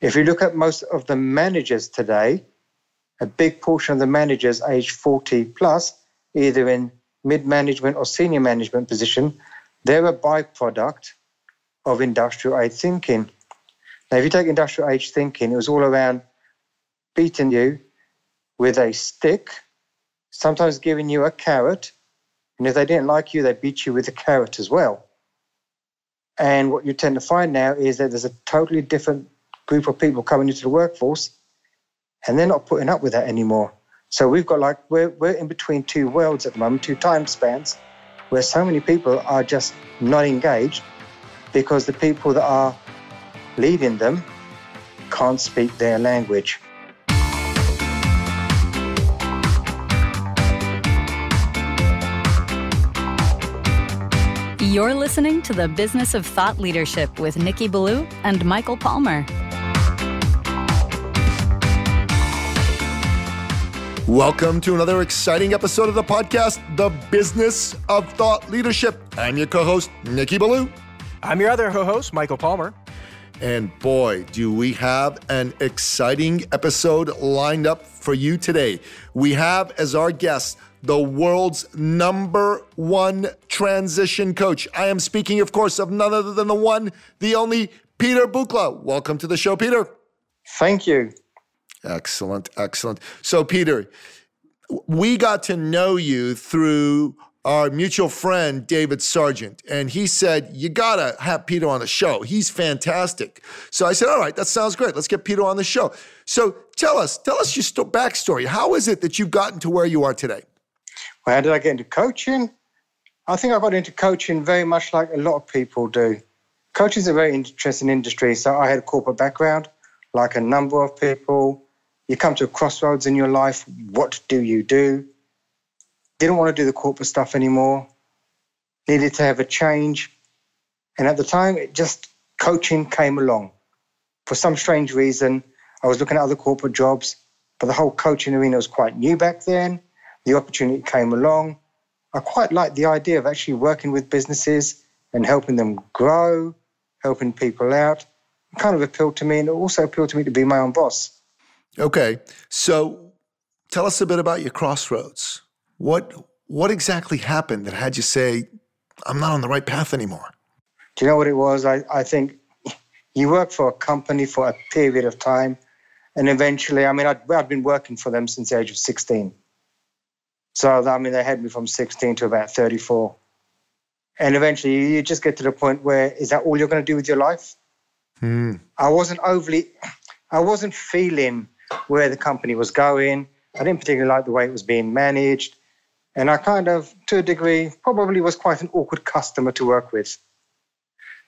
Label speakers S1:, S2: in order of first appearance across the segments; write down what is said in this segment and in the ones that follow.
S1: If you look at most of the managers today, a big portion of the managers age 40 plus, either in mid management or senior management position, they're a byproduct of industrial age thinking. Now, if you take industrial age thinking, it was all around beating you with a stick, sometimes giving you a carrot. And if they didn't like you, they beat you with a carrot as well. And what you tend to find now is that there's a totally different group of people coming into the workforce and they're not putting up with that anymore. So we've got like, we're, we're in between two worlds at the moment, two time spans, where so many people are just not engaged because the people that are leading them can't speak their language.
S2: You're listening to the Business of Thought Leadership with Nikki Ballou and Michael Palmer.
S3: Welcome to another exciting episode of the podcast, The Business of Thought Leadership. I'm your co host, Nikki Ballou.
S4: I'm your other co host, Michael Palmer.
S3: And boy, do we have an exciting episode lined up for you today. We have as our guest the world's number one transition coach. I am speaking, of course, of none other than the one, the only Peter Boolkah. Welcome to the show, Peter.
S1: Thank you.
S3: Excellent, excellent. So, Peter, we got to know you through our mutual friend David Sargent, and he said you gotta have Peter on the show. He's fantastic. So I said, all right, that sounds great. Let's get Peter on the show. So tell us, tell us your st- backstory. How is it that you've gotten to where you are today?
S1: Well, how did I get into coaching? I think I got into coaching very much like a lot of people do. Coaching is a very interesting industry. So I had a corporate background, like a number of people. You come to a crossroads in your life. What do you do? Didn't want to do the corporate stuff anymore. Needed to have a change. And at the time, it just coaching came along. For some strange reason, I was looking at other corporate jobs, but the whole coaching arena was quite new back then the opportunity came along. I quite like the idea of actually working with businesses and helping them grow, helping people out. It kind of appealed to me, and it also appealed to me to be my own boss.
S3: Okay, so tell us a bit about your crossroads. What what exactly happened that had you say, "I'm not on the right path anymore"?
S1: Do you know what it was? I, I think you work for a company for a period of time, and eventually, I mean, I'd, I'd been working for them since the age of 16. So, I mean, they had me from 16 to about 34. And eventually, you just get to the point where is that all you're going to do with your life?
S3: Mm.
S1: I wasn't overly, I wasn't feeling where the company was going. I didn't particularly like the way it was being managed. And I kind of, to a degree, probably was quite an awkward customer to work with.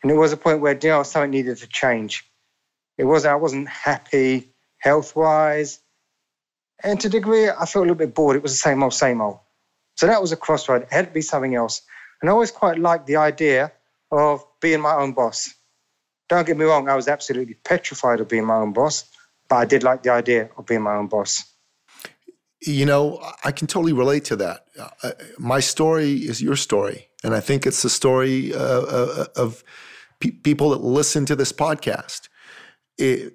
S1: And it was a point where, you know, something needed to change. It was, I wasn't happy health wise. And to a degree, I felt a little bit bored. It was the same old, same old. So that was a crossroad. It had to be something else. And I always quite liked the idea of being my own boss. Don't get me wrong, I was absolutely petrified of being my own boss, but I did like the idea of being my own boss.
S3: You know, I can totally relate to that. Uh, my story is your story. And I think it's the story uh, uh, of pe- people that listen to this podcast. It,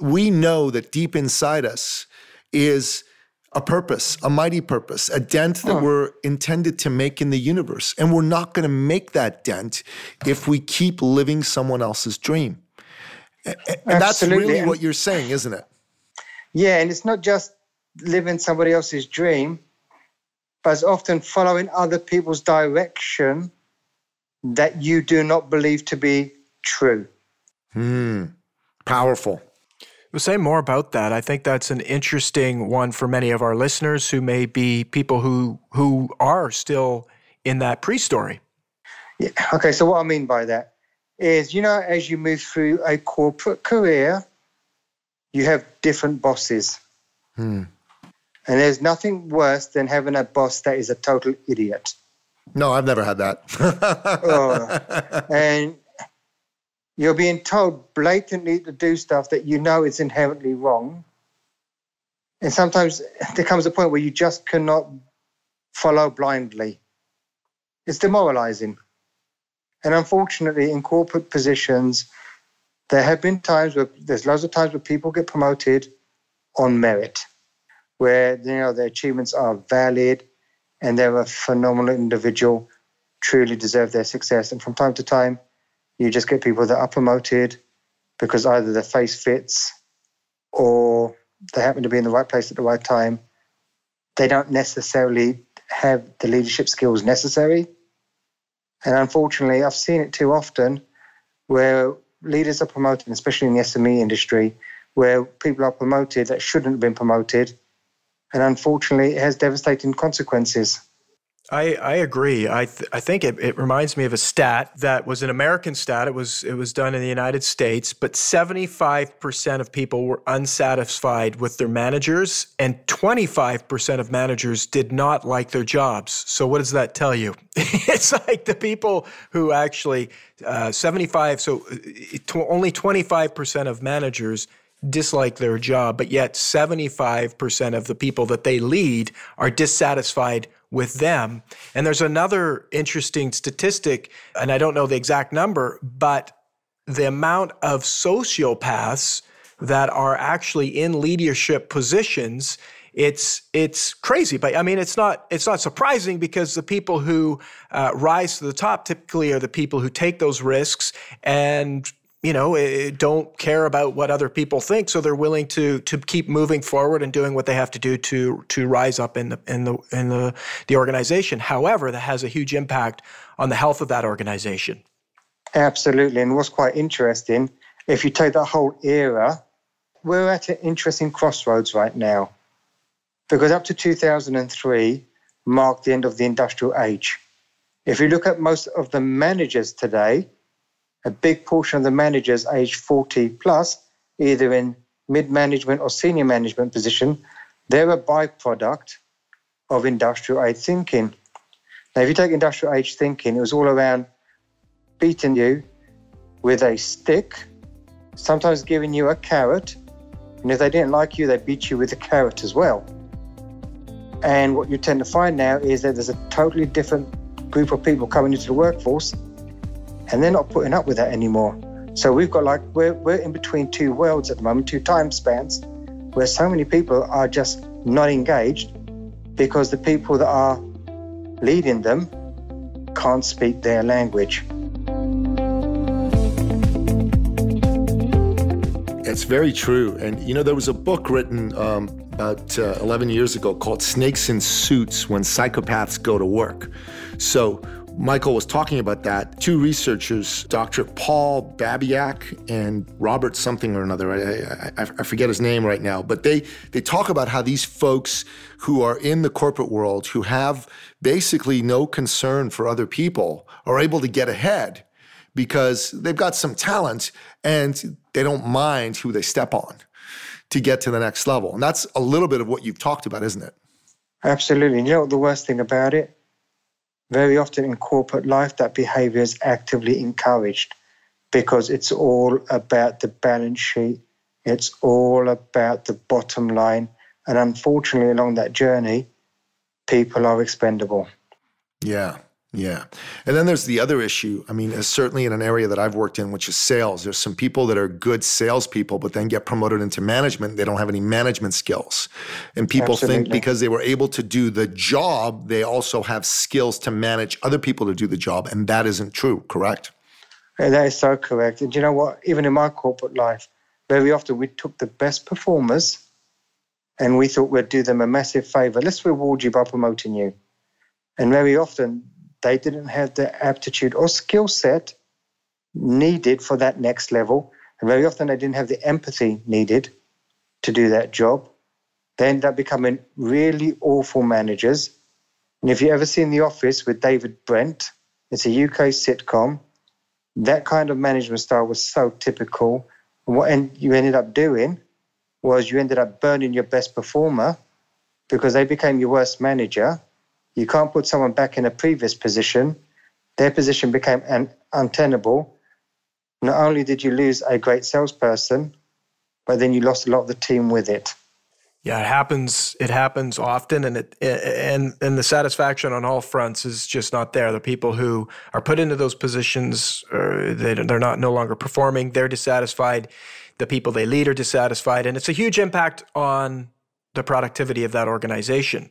S3: we know that deep inside us, is a purpose, a mighty purpose, a dent that oh. we're intended to make in the universe. And we're not going to make that dent if we keep living someone else's dream. And Absolutely. that's really what you're saying, isn't it?
S1: Yeah, and it's not just living somebody else's dream, but it's often following other people's direction that you do not believe to be true.
S3: Hmm. Powerful.
S4: We'll say more about that. I think that's an interesting one for many of our listeners who may be people who who are still in that pre-story.
S1: Yeah. Okay. So what I mean by that is, you know, as you move through a corporate career, you have different bosses.
S3: Hmm.
S1: And there's nothing worse than having a boss that is a total idiot.
S3: No, I've never had that.
S1: oh, and you're being told blatantly to do stuff that you know is inherently wrong. And sometimes there comes a point where you just cannot follow blindly. It's demoralizing. And unfortunately, in corporate positions, There have been times where there's lots of times where people get promoted on merit, where you know their achievements are valid and they're a phenomenal individual, truly deserve their success. And from time to time, you just get people that are promoted because either their face fits or they happen to be in the right place at the right time. They don't necessarily have the leadership skills necessary. And unfortunately, I've seen it too often where leaders are promoted, especially in the SME industry, where people are promoted that shouldn't have been promoted. And unfortunately, it has devastating consequences.
S4: I, I agree. I, th- I think it, it reminds me of a stat that was an American stat. It was it was done in the United States, but 75% of people were unsatisfied with their managers, and 25% of managers did not like their jobs. So what does that tell you? it's like the people who actually uh, 75. So uh, only 25% of managers dislike their job, but yet 75% of the people that they lead are dissatisfied with them. And there's another interesting statistic, and I don't know the exact number, but the amount of sociopaths that are actually in leadership positions it's it's crazy but i mean it's not it's not surprising because the people who uh, rise to the top typically are the people who take those risks and you know, don't care about what other people think, so they're willing to to keep moving forward and doing what they have to do to to rise up in the in the in the the organization. However, that has a huge impact on the health of that organization.
S1: Absolutely, and what's quite interesting, if you take that whole era, we're at an interesting crossroads right now, because up to 2003 marked the end of the industrial age. If you look at most of the managers today, a big portion of the managers aged 40 plus, either in mid management or senior management position, they're a byproduct of industrial age thinking. Now, if you take industrial age thinking, it was all around beating you with a stick, sometimes giving you a carrot, and if they didn't like you, they beat you with a carrot as well. And what you tend to find now is that there's a totally different group of people coming into the workforce and they're not putting up with that anymore. So we've got like we're we're in between two worlds at the moment, two time spans, where so many people are just not engaged because the people that are leading them can't speak their language.
S3: It's very true. And you know, there was a book written um, about uh, 11 years ago called Snakes in Suits When Psychopaths Go to Work. So Michael was talking about that. Two researchers, Dr. Paul Babiak and Robert something or another, I, I, I, forget his name right now, but they, they talk about how these folks who are in the corporate world, who have basically no concern for other people, are able to get ahead because they've got some talent and they don't mind who they step on to get to the next level. And that's a little bit of what you've talked about, isn't it?
S1: Absolutely. You know the worst thing about it? Very often in corporate life, that behavior is actively encouraged because it's all about the balance sheet, it's all about the bottom line. And unfortunately, along that journey, people are expendable.
S3: Yeah. Yeah. And then there's the other issue. I mean, certainly in an area that I've worked in, which is sales, there's some people that are good salespeople, but then get promoted into management. They don't have any management skills. And people Absolutely. think because they were able to do the job, they also have skills to manage other people to do the job. And that isn't true, correct?
S1: That is so correct. And you know what? Even in my corporate life, very often we took the best performers and we thought we'd do them a massive favor. Let's reward you by promoting you. And very often they didn't have the aptitude or skill set needed for that next level. And very often they didn't have the empathy needed to do that job. They ended up becoming really awful managers. And if you've ever seen The Office with David Brent, it's a UK sitcom. That kind of management style was so typical. And what you ended up doing was you ended up burning your best performer because they became your worst manager you can't put someone back in a previous position. Their position became un- untenable. Not only did you lose a great salesperson, but then you lost a lot of the team with it.
S4: Yeah, it happens. It happens often, and it and and the satisfaction on all fronts is just not there. The people who are put into those positions, uh, they they're not no longer performing. They're dissatisfied. The people they lead are dissatisfied, and it's a huge impact on the productivity of that organization.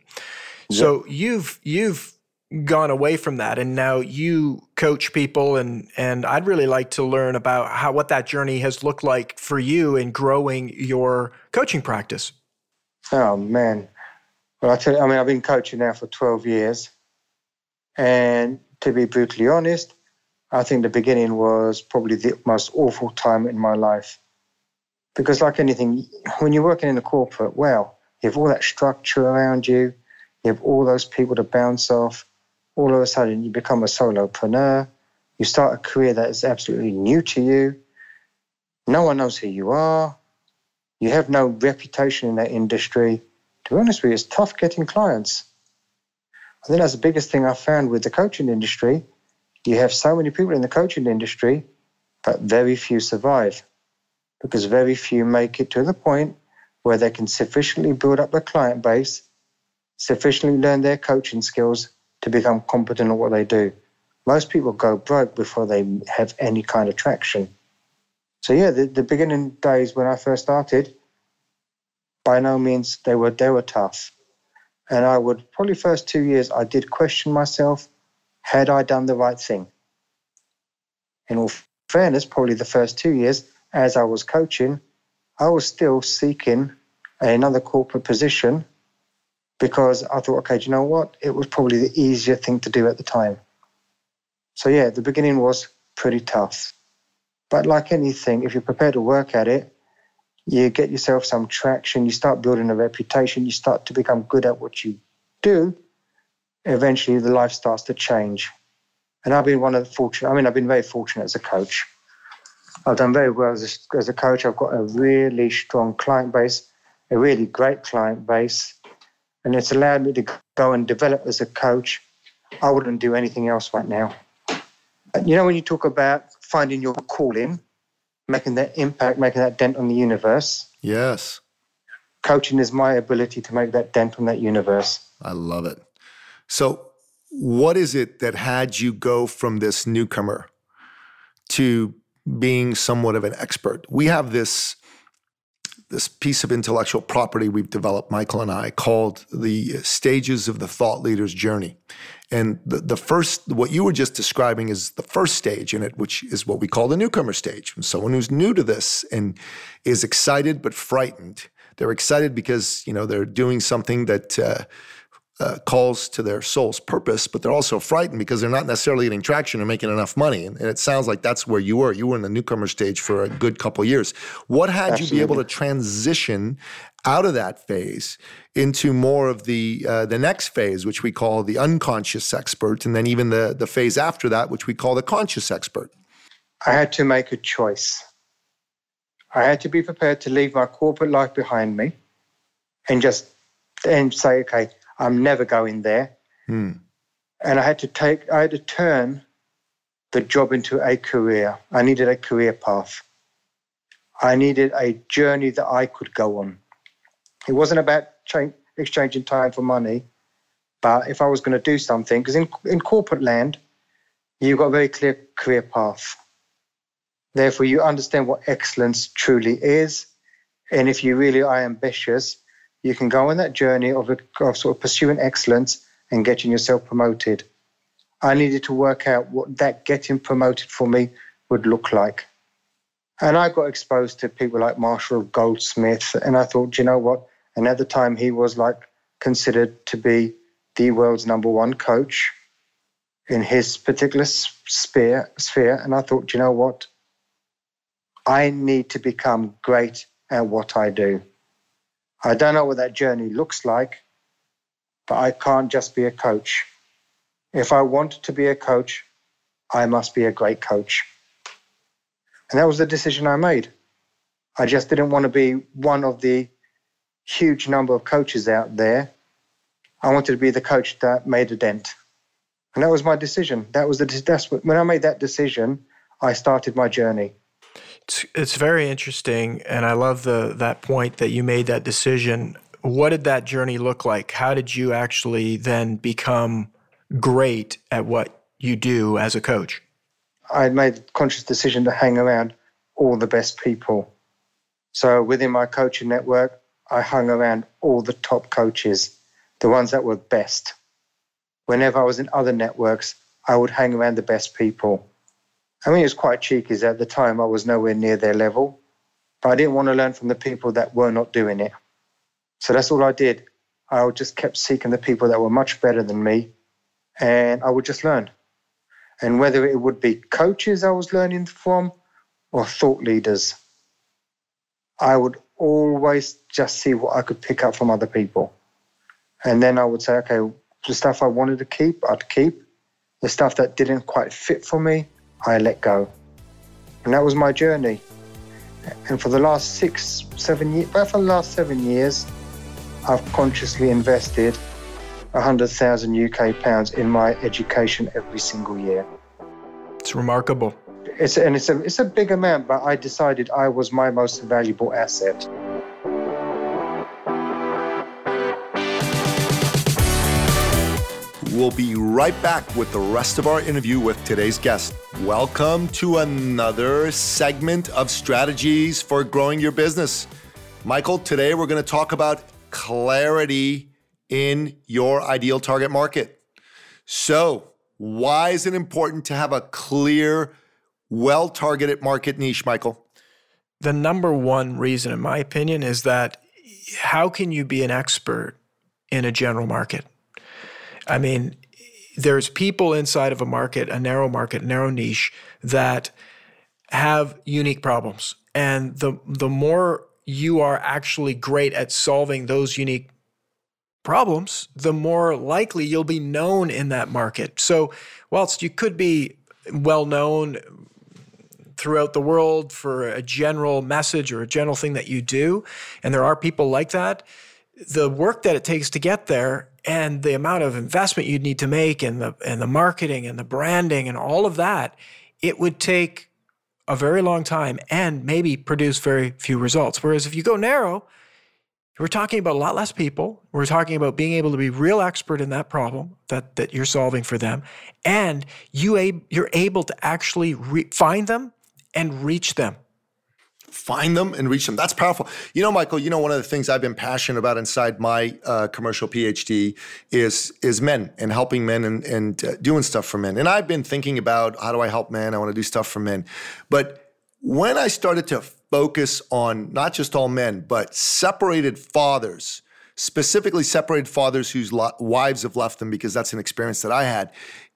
S4: Yep. So you've you've gone away from that and now you coach people and and I'd really like to learn about how what that journey has looked like for you in growing your coaching practice.
S1: Oh man. Well I tell you, I mean I've been coaching now for 12 years and to be brutally honest, I think the beginning was probably the most awful time in my life. Because like anything, when you're working in a corporate, well, you have all that structure around you, you have all those people to bounce off all of a sudden you become a solopreneur. You start a career that is absolutely new to you. No one knows who you are. You have no reputation in that industry. To be honest with you, it's tough getting clients. I think that's the biggest thing I found with the coaching industry. You have so many people in the coaching industry, but very few survive because very few make it to the point where they can sufficiently build up a client base, sufficiently learn their coaching skills, to become competent at what they do. Most people go broke before they have any kind of traction. So yeah, the, the beginning days when I first started, by no means they were they were tough. And I would probably first two years I did question myself, had I done the right thing? In all fairness, probably the first two years, as I was coaching, I was still seeking another corporate position because I thought, okay, do you know what? It was probably the easier thing to do at the time. So, yeah, the beginning was pretty tough. But like anything, if you're prepared to work at it, you get yourself some traction, you start building a reputation, you start to become good at what you do. Eventually, the life starts to change. And I've been one of the fortunate, I mean, I've been very fortunate as a coach. I've done very well as a, as a coach. I've got a really strong client base, a really great client base and it's allowed me to go and develop as a coach. I wouldn't do anything else right now. You know, when you talk about finding your calling, making that impact, making that dent on the universe.
S3: Yes.
S1: Coaching is my ability to make that dent on that universe.
S3: I love it. So, what is it that had you go from this newcomer to being somewhat of an expert? We have this this piece of intellectual property we've developed, Michael and I, called the stages of the thought leader's journey. And the, the first, what you were just describing is the first stage in it, which is what we call the newcomer stage. someone who's new to this and is excited but frightened. They're excited because, you know, they're doing something that, uh, uh, calls to their soul's purpose, but they're also frightened because they're not necessarily getting traction or making enough money. And, and, it sounds like that's where you were. You were in the newcomer stage for a good couple years. What had Absolutely. you be able to transition out of that phase into more of the uh, the next phase, which we call the unconscious expert, and then even the the phase after that, which we call the conscious expert?
S1: I had to make a choice. I had to be prepared to leave my corporate life behind me and just and say, okay, I'm never going there. Hmm. And I had to take, I had to turn the job into a career. I needed a career path. I needed a journey that I could go on. It wasn't about change, exchanging time for money, but if I was going to do something, because in, in corporate land, you've got a very clear career path. Therefore, you understand what excellence truly is. And if you really are ambitious, you can go on that journey of, of sort of pursuing excellence and getting yourself promoted. I needed to work out what that getting promoted for me would look like. And I got exposed to people like Marshall Goldsmith, and I thought, you know what? And at the time, he was like considered to be the world's number one coach in his particular sphere. sphere. And I thought, you know what? I need to become great at what I do. I don't know what that journey looks like, but I can't just be a coach. If I want to be a coach, I must be a great coach. And that was the decision I made. I just didn't want to be one of the huge number of coaches out there. I wanted to be the coach that made a dent. And that was my decision. That was the that's when I made that decision, I started my journey.
S4: It's, it's very interesting, and I love the that point that you made that decision what did that journey look like? How did you actually then become great at what you do as a coach?
S1: I made a conscious decision to hang around all the best people. So within my coaching network, I hung around all the top coaches, the ones that were best. Whenever I was in other networks, I would hang around the best people. I mean, it was quite cheeky. At the time, I was nowhere near their level, but I didn't want to learn from the people that were not doing it. So that's all I did. I just kept seeking the people that were much better than me, and I would just learn. And whether it would be coaches I was learning from or thought leaders, I would always just see what I could pick up from other people. And then I would say, okay, the stuff I wanted to keep, I'd keep. The stuff that didn't quite fit for me, I let go. And that was my journey. And for the last six, seven years, but for the last seven years, I've consciously invested 100,000 UK pounds in my education every single year.
S4: It's remarkable.
S1: It's, and it's a, it's a big amount, but I decided I was my most valuable asset.
S3: We'll be right back with the rest of our interview with today's guest. Welcome to another segment of strategies for growing your business. Michael, today we're going to talk about clarity in your ideal target market. So, why is it important to have a clear, well targeted market niche, Michael?
S4: The number one reason, in my opinion, is that how can you be an expert in a general market? I mean, there's people inside of a market, a narrow market, narrow niche, that have unique problems. And the the more you are actually great at solving those unique problems, the more likely you'll be known in that market. So, whilst you could be well known throughout the world for a general message or a general thing that you do, and there are people like that, the work that it takes to get there and the amount of investment you'd need to make and the and the marketing and the branding and all of that, it would take a very long time and maybe produce very few results. Whereas if you go narrow, we're talking about a lot less people. We're talking about being able to be real expert in that problem that, that you're solving for them. And you a, you're able to actually re- find them and reach them.
S3: Find them and reach them. That's powerful. You know, Michael, you know, one of the things I've been passionate about inside my uh, commercial PhD is is men and helping men and, and uh, doing stuff for men. And I've been thinking about how do I help men? I want to do stuff for men. But when I started to focus on not just all men, but separated fathers, specifically separated fathers whose wives have left them, because that's an experience that I had.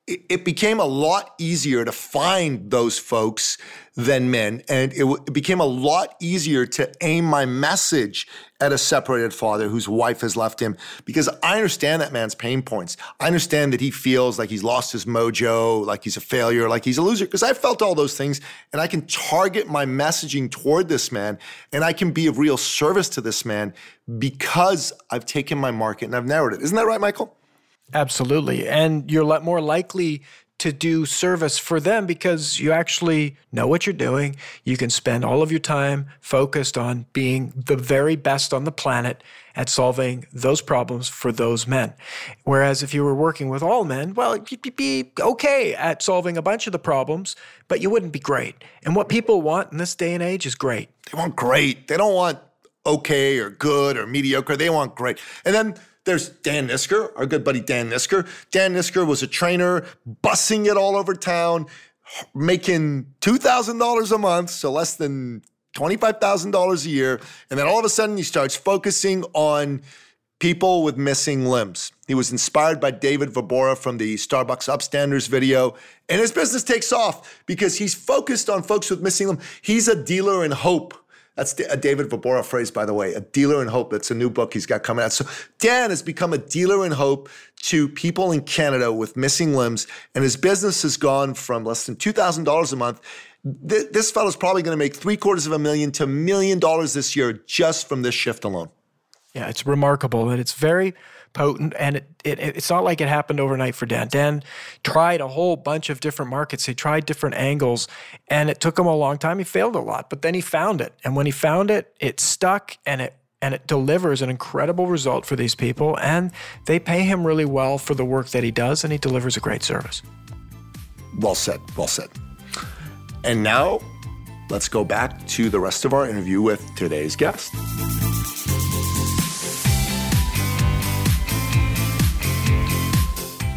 S3: It, became a lot easier to find those folks than men. And it, w- it became a lot easier to aim my message at a separated father whose wife has left him because I understand that man's pain points. I understand that he feels like he's lost his mojo, like he's a failure, like he's a loser, because I felt all those things and I can target my messaging toward this man and I can be of real service to this man because I've taken my market and I've narrowed it. Isn't that right, Michael?
S4: Absolutely. And you're more likely to do service for them because you actually know what you're doing. You can spend all of your time focused on being the very best on the planet at solving those problems for those men. Whereas if you were working with all men, well, you'd be okay at solving a bunch of the problems, but you wouldn't be great. And what people want in this day and age is great.
S3: They want great. They don't want okay or good or mediocre. They want great. And then there's Dan Nisker, our good buddy Dan Nisker. Dan Nisker was a trainer, bussing it all over town, making $2,000 a month, so less than $25,000 a year. And then all of a sudden, he starts focusing on people with missing limbs. He was inspired by David Vobora from the Starbucks Upstanders video, and his business takes off because he's focused on folks with missing limbs. He's a dealer in hope. That's a uh, David Vobora phrase, by the way, a dealer in hope. That's a new book he's got coming out. So Dan has become a dealer in hope to people in Canada with missing limbs, and his business has gone from less than $2,000 a month. This fellow's probably going to make three quarters of a million to a million dollars this year just from this shift alone.
S4: Yeah, it's remarkable and it's very potent. And it, it, it's not like it happened overnight for Dan. Dan tried a whole bunch of different markets. He tried different angles, and it took him a long time. He failed a lot, but then he found it. And when he found it, it stuck and it and it delivers an incredible result for these people. And they pay him really well for the work that he does, and he delivers a great service.
S3: Well said. Well said. And now let's go back to the rest of our interview with today's guest.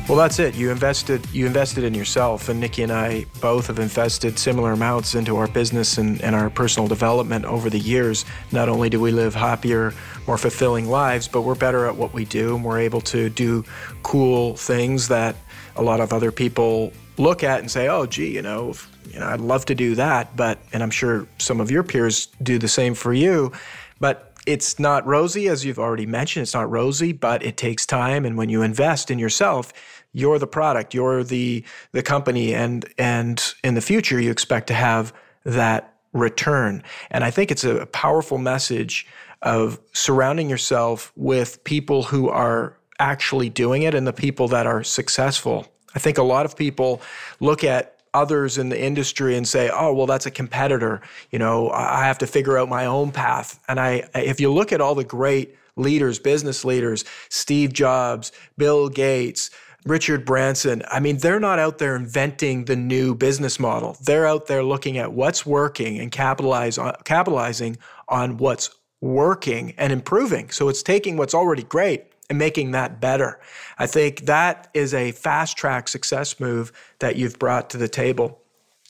S4: Well, that's it. You invested. You invested in yourself, and Nikki and I both have invested similar amounts into our business and, and our personal development over the years. Not only do we live happier, more fulfilling lives, but we're better at what we do, and we're able to do cool things that a lot of other people look at and say, "Oh, gee, you know, you know, I'd love to do that." But, and I'm sure some of your peers do the same for you. But it's not rosy, as you've already mentioned. It's not rosy, but it takes time. And when you invest in yourself, you're the product, you're the the company, and and in the future you expect to have that return. And I think it's a powerful message of surrounding yourself with people who are actually doing it and the people that are successful. I think a lot of people look at others in the industry and say, "Oh, well, that's a competitor. You know, I have to figure out my own path." And I, if you look at all the great leaders, business leaders, Steve Jobs, Bill Gates, Richard Branson, I mean, they're not out there inventing the new business model. They're out there looking at what's working and capitalize on, capitalizing on what's working and improving. So it's taking what's already great and making that better. I think that is a fast track success move that you've brought to the table.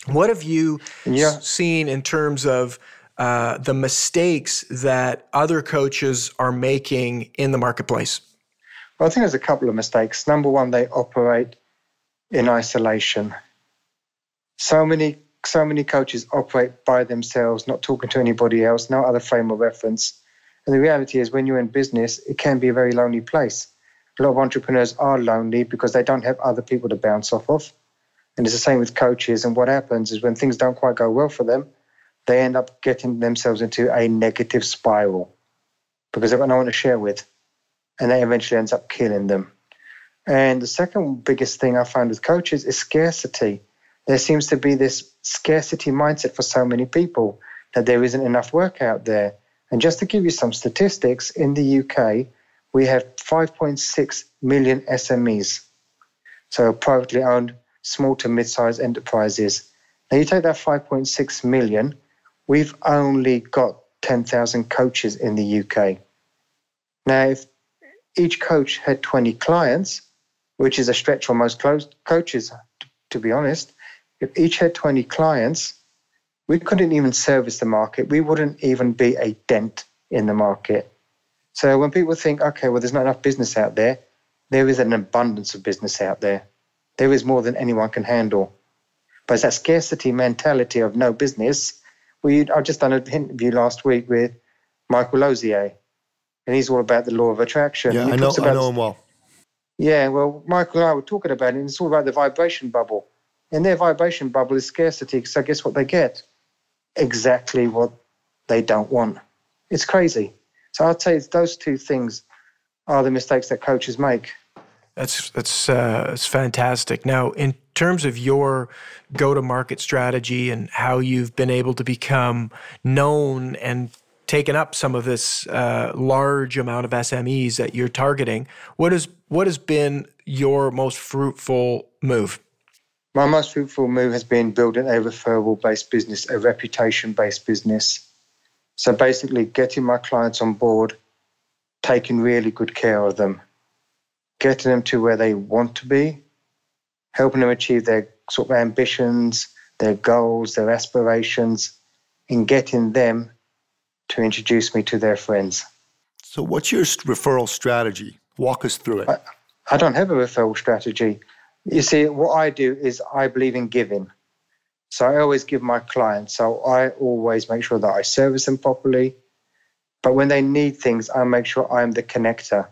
S4: What have you yeah. seen in terms of uh, the mistakes that other coaches are making in the marketplace?
S1: Well, I think there's a couple of mistakes. Number one, they operate in isolation. So many, so many coaches operate by themselves, not talking to anybody else, no other frame of reference. And the reality is, when you're in business, it can be a very lonely place. A lot of entrepreneurs are lonely because they don't have other people to bounce off of. And it's the same with coaches. And what happens is when things don't quite go well for them, they end up getting themselves into a negative spiral because they've got no one to share with and that eventually ends up killing them. And the second biggest thing I find with coaches is scarcity. There seems to be this scarcity mindset for so many people that there isn't enough work out there. And just to give you some statistics, in the UK, we have 5.6 million SMEs, so privately owned small to mid sized enterprises. Now, you take that 5.6 million, we've only got 10,000 coaches in the UK. Now, if each coach had 20 clients, which is a stretch for most coaches, to be honest. If each had 20 clients, we couldn't even service the market. We wouldn't even be a dent in the market. So when people think, okay, well, there's not enough business out there, there is an abundance of business out there. There is more than anyone can handle. But it's that scarcity mentality of no business. We, I've just done an interview last week with Michael Losier, and he's all about the law of attraction.
S3: Yeah, I know, I know him well.
S1: Yeah, well, Michael and I were talking about it, and it's all about the vibration bubble. And their vibration bubble is scarcity. So guess what they get? Exactly what they don't want. It's crazy. So I'd say those two things are the mistakes that coaches make.
S4: That's that's uh, that's fantastic. Now, in terms of your go-to-market strategy and how you've been able to become known and taken up some of this uh, large amount of SMEs that you're targeting. What is what has been your most fruitful move?
S1: My most fruitful move has been building a referral based business, a reputation based business. So basically, getting my clients on board, taking really good care of them, getting them to where they want to be, helping them achieve their sort of ambitions, their goals, their aspirations, and getting them to introduce me to their friends.
S3: So, what's your referral strategy? Walk us through it.
S1: I, I don't have a referral strategy. You see, what I do is I believe in giving. So, I always give my clients. So, I always make sure that I service them properly. But when they need things, I make sure I'm the connector.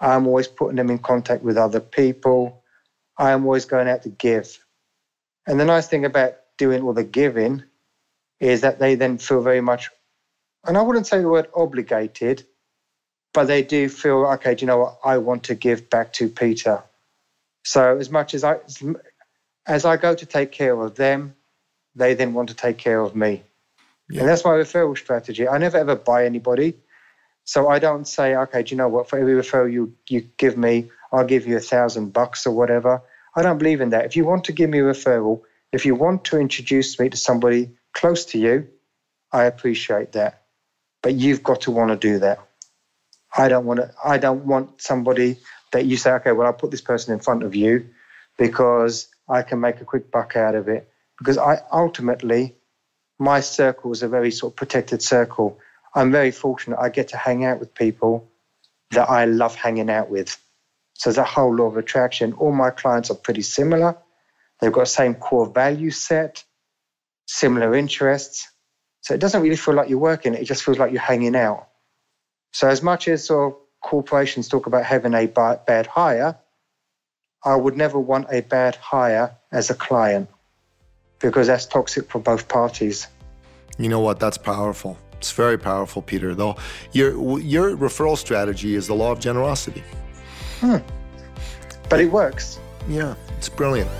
S1: I'm always putting them in contact with other people. I'm always going out to give. And the nice thing about doing all the giving is that they then feel very much and I wouldn't say the word obligated, but they do feel, okay, do you know what? I want to give back to Peter. So as much as I, as I go to take care of them, they then want to take care of me. Yeah. And that's my referral strategy. I never ever buy anybody. So I don't say, okay, do you know what? For every referral you, you give me, I'll give you a thousand bucks or whatever. I don't believe in that. If you want to give me a referral, if you want to introduce me to somebody close to you, I appreciate that. But you've got to want to do that. I don't want to, I don't want somebody that you say, okay, well, I'll put this person in front of you because I can make a quick buck out of it. Because I ultimately, my circle is a very sort of protected circle. I'm very fortunate. I get to hang out with people that I love hanging out with. So there's a whole law of attraction. All my clients are pretty similar. They've got the same core value set, similar interests. So it doesn't really feel like you're working. It just feels like you're hanging out. So as much as sort of corporations talk about having a bad hire, I would never want a bad hire as a client because that's toxic for both parties.
S3: You know what? That's powerful. It's very powerful, Peter. Though your your referral strategy is the law of generosity.
S1: Hmm. But it works.
S3: Yeah, it's brilliant.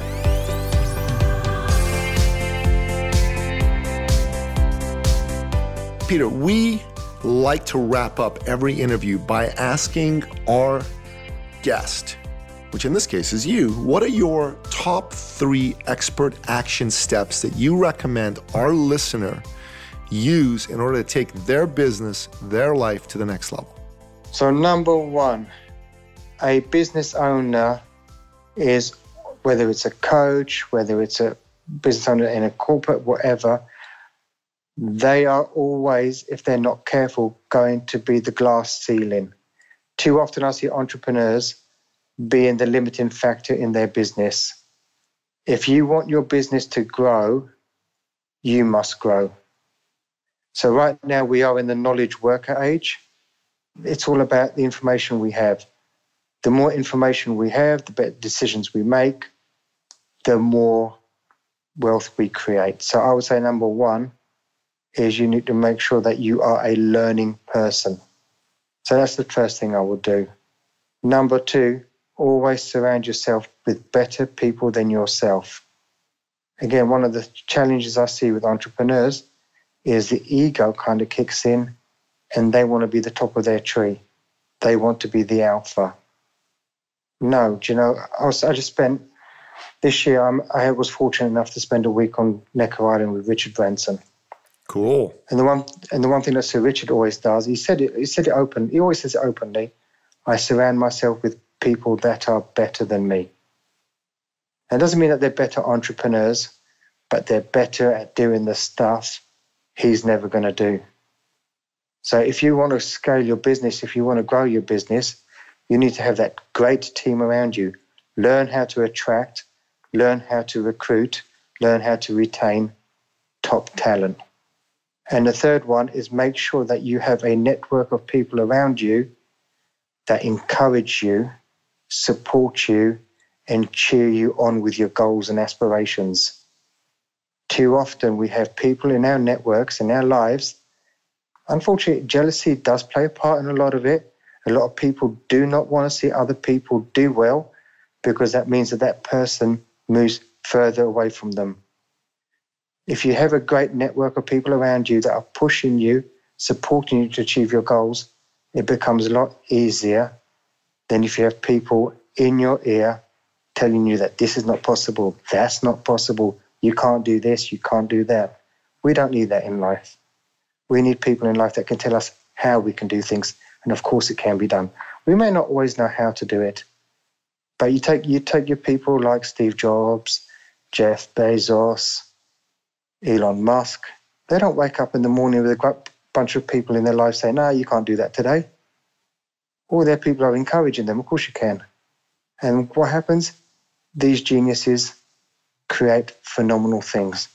S3: Peter, we like to wrap up every interview by asking our guest, which in this case is you, what are your top three expert action steps that you recommend our listener use in order to take their business, their life to the next level?
S1: So, number one, a business owner is whether it's a coach, whether it's a business owner in a corporate, whatever, they are always, if they're not careful, going to be the glass ceiling. Too often I see entrepreneurs being the limiting factor in their business. If you want your business to grow, you must grow. So, right now, we are in the knowledge worker age. It's all about the information we have. The more information we have, the better decisions we make, the more wealth we create. So, I would say number one, is you need to make sure that you are a learning person. So that's the first thing I would do. Number two, always surround yourself with better people than yourself. Again, one of the challenges I see with entrepreneurs is the ego kind of kicks in and they want to be the top of their tree. They want to be the alpha. No, do you know, I, I just spent this year, I'm, i was fortunate enough to spend a week on Necker Island with Richard Branson.
S3: Cool.
S1: And the one and the one thing that Sir Richard always does, he said it. He said it open. He always says it openly. I surround myself with people that are better than me. That doesn't mean that they're better entrepreneurs, but they're better at doing the stuff he's never going to do. So if you want to scale your business, if you want to grow your business, you need to have that great team around you. Learn how to attract, learn how to recruit, learn how to retain top talent. And the third one is make sure that you have a network of people around you that encourage you, support you, and cheer you on with your goals and aspirations. Too often, we have people in our networks, in our lives. Unfortunately, jealousy does play a part in a lot of it. A lot of people do not want to see other people do well because that means that that person moves further away from them. If you have a great network of people around you that are pushing you, supporting you to achieve your goals, it becomes a lot easier than if you have people in your ear telling you that this is not possible, that's not possible, you can't do this, you can't do that. We don't need that in life. We need people in life that can tell us how we can do things, and of course it can be done. We may not always know how to do it, but you take you take your people like Steve Jobs, Jeff Bezos, Elon Musk, they don't wake up in the morning with a bunch of people in their life saying, no, you can't do that today. All their people are encouraging them, of course you can. And what happens? These geniuses create phenomenal things.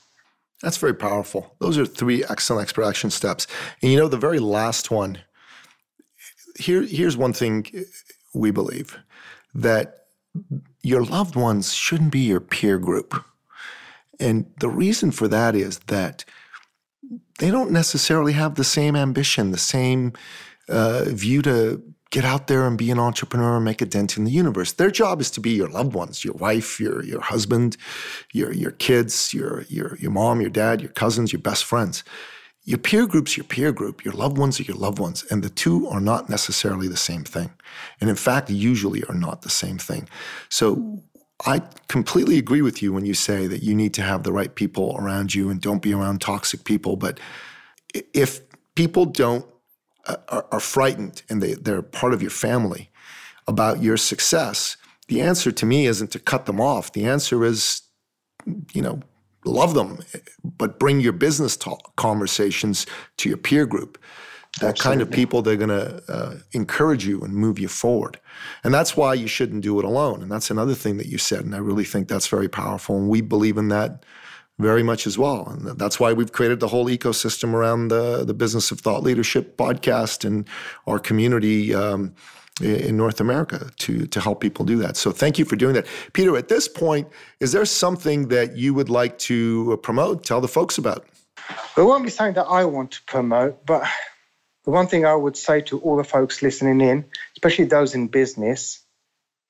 S3: That's very powerful. Those are three excellent expert action steps. And you know, the very last one, here, here's one thing we believe that your loved ones shouldn't be your peer group. And the reason for that is that they don't necessarily have the same ambition, the same uh, view to get out there and be an entrepreneur and make a dent in the universe. Their job is to be your loved ones, your wife, your your husband, your your kids, your your your mom, your dad, your cousins, your best friends. Your peer group's your peer group. Your loved ones are your loved ones. And the two are not necessarily the same thing. And in fact, usually are not the same thing. So I completely agree with you when you say that you need to have the right people around you and don't be around toxic people. But if people don't uh, are, are, frightened and they, they're part of your family about your success, the answer to me isn't to cut them off. The answer is, you know, love them, but bring your business talk conversations to your peer group. That Absolutely. kind of people, they're going to uh, encourage you and move you forward. And that's why you shouldn't do it alone. And that's another thing that you said. And I really think that's very powerful. And we believe in that very much as well. And that's why we've created the whole ecosystem around the, the Business of Thought Leadership podcast and our community. Um, in North America to to help people do that. So thank you for doing that, Peter. At this point, is there something that you would like to promote? Tell the folks about.
S1: It won't be something that I want to promote, but the one thing I would say to all the folks listening in, especially those in business,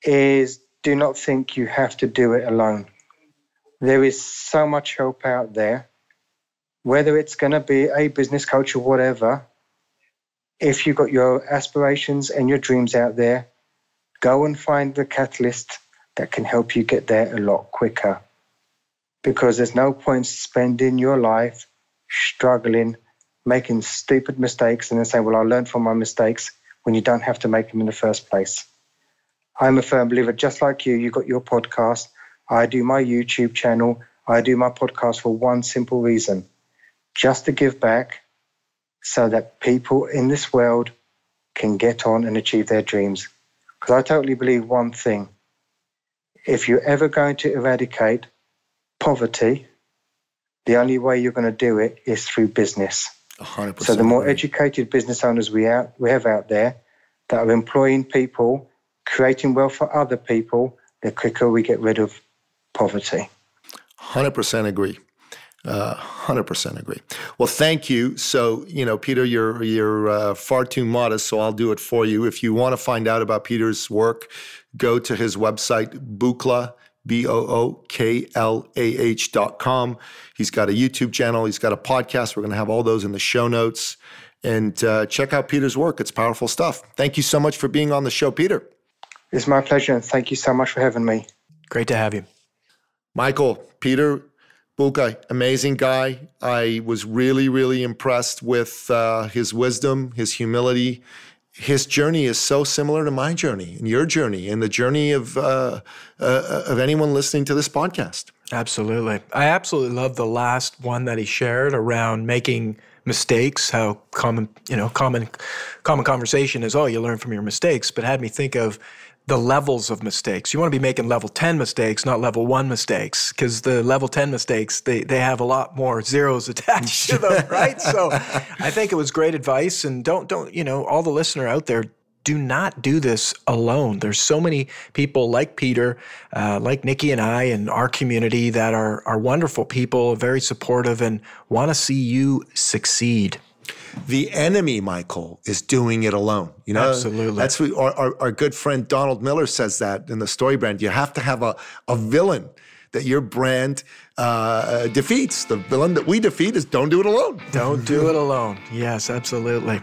S1: is do not think you have to do it alone. There is so much help out there, whether it's going to be a business coach or whatever if you've got your aspirations and your dreams out there, go and find the catalyst that can help you get there a lot quicker. Because there's no point spending your life struggling, making stupid mistakes, and then saying, Well, I learned from my mistakes when you don't have to make them in the first place. I'm a firm believer, just like you, you got your podcast. I do my YouTube channel. I do my podcast for one simple reason just to give back so that people in this world can get on and achieve their dreams. Because I totally believe one thing if you're ever going to eradicate poverty, the only way you're going to do it is through business.
S3: 100%.
S1: So the more educated business owners we, out, we have out there that are employing people, creating wealth for other people, the quicker we get rid of poverty.
S3: 100% agree. Uh, hundred uh, percent agree. Well, thank you. So, you know, Peter, you're you're uh, far too modest, so I'll do it for you. If you want to find out about Peter's work, go to his website, Booklah, B O O K L A H dot com. He's got a YouTube channel. He's got a podcast. We're going to have all those in the show notes. And uh, check out Peter's work. It's powerful stuff. Thank you so much for being on the show, Peter.
S1: It's my pleasure. And thank you so much for having me.
S4: Great to have you.
S3: Michael, Peter, Boolkah, amazing guy. I was really, really impressed with uh, his wisdom, his humility. His journey is so similar to my journey and your journey and the journey of uh, uh, of anyone listening to this podcast.
S4: Absolutely, I absolutely love the last one that he shared around making mistakes. How common, you know, common, common conversation is, oh, you learn from your mistakes, but had me think of the levels of mistakes. You want to be making level 10 mistakes, not level 1 mistakes, because the level 10 mistakes, they, they have a lot more zeros attached to them, right? So I think it was great advice. And don't, don't, you know, all the listener out there, do not do this alone. There's so many people like Peter, uh, like Nikki and I, and our community that are, are wonderful people, very supportive, and want to see you succeed.
S3: The enemy, Michael, is doing it alone. You know,
S4: absolutely.
S3: That's what our, our, our good friend Donald Miller says that in the StoryBrand. You have to have a, a villain that your brand uh, defeats. The villain that we defeat is don't do it alone.
S4: Don't do it alone. Yes, absolutely.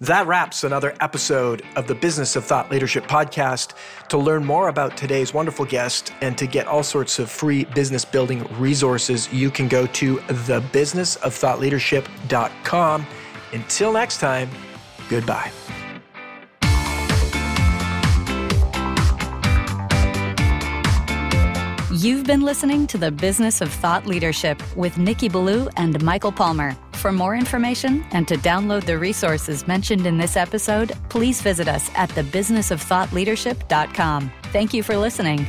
S4: That wraps another episode of the Business of Thought Leadership podcast. To learn more about today's wonderful guest and to get all sorts of free business building resources, you can go to thebusinessofThoughtLeadership.com. Until next time, goodbye.
S2: You've been listening to the Business of Thought Leadership with Nikki Ballou and Michael Palmer. For more information and to download the resources mentioned in this episode, please visit us at thebusinessofthoughtleadership.com. Thank you for listening.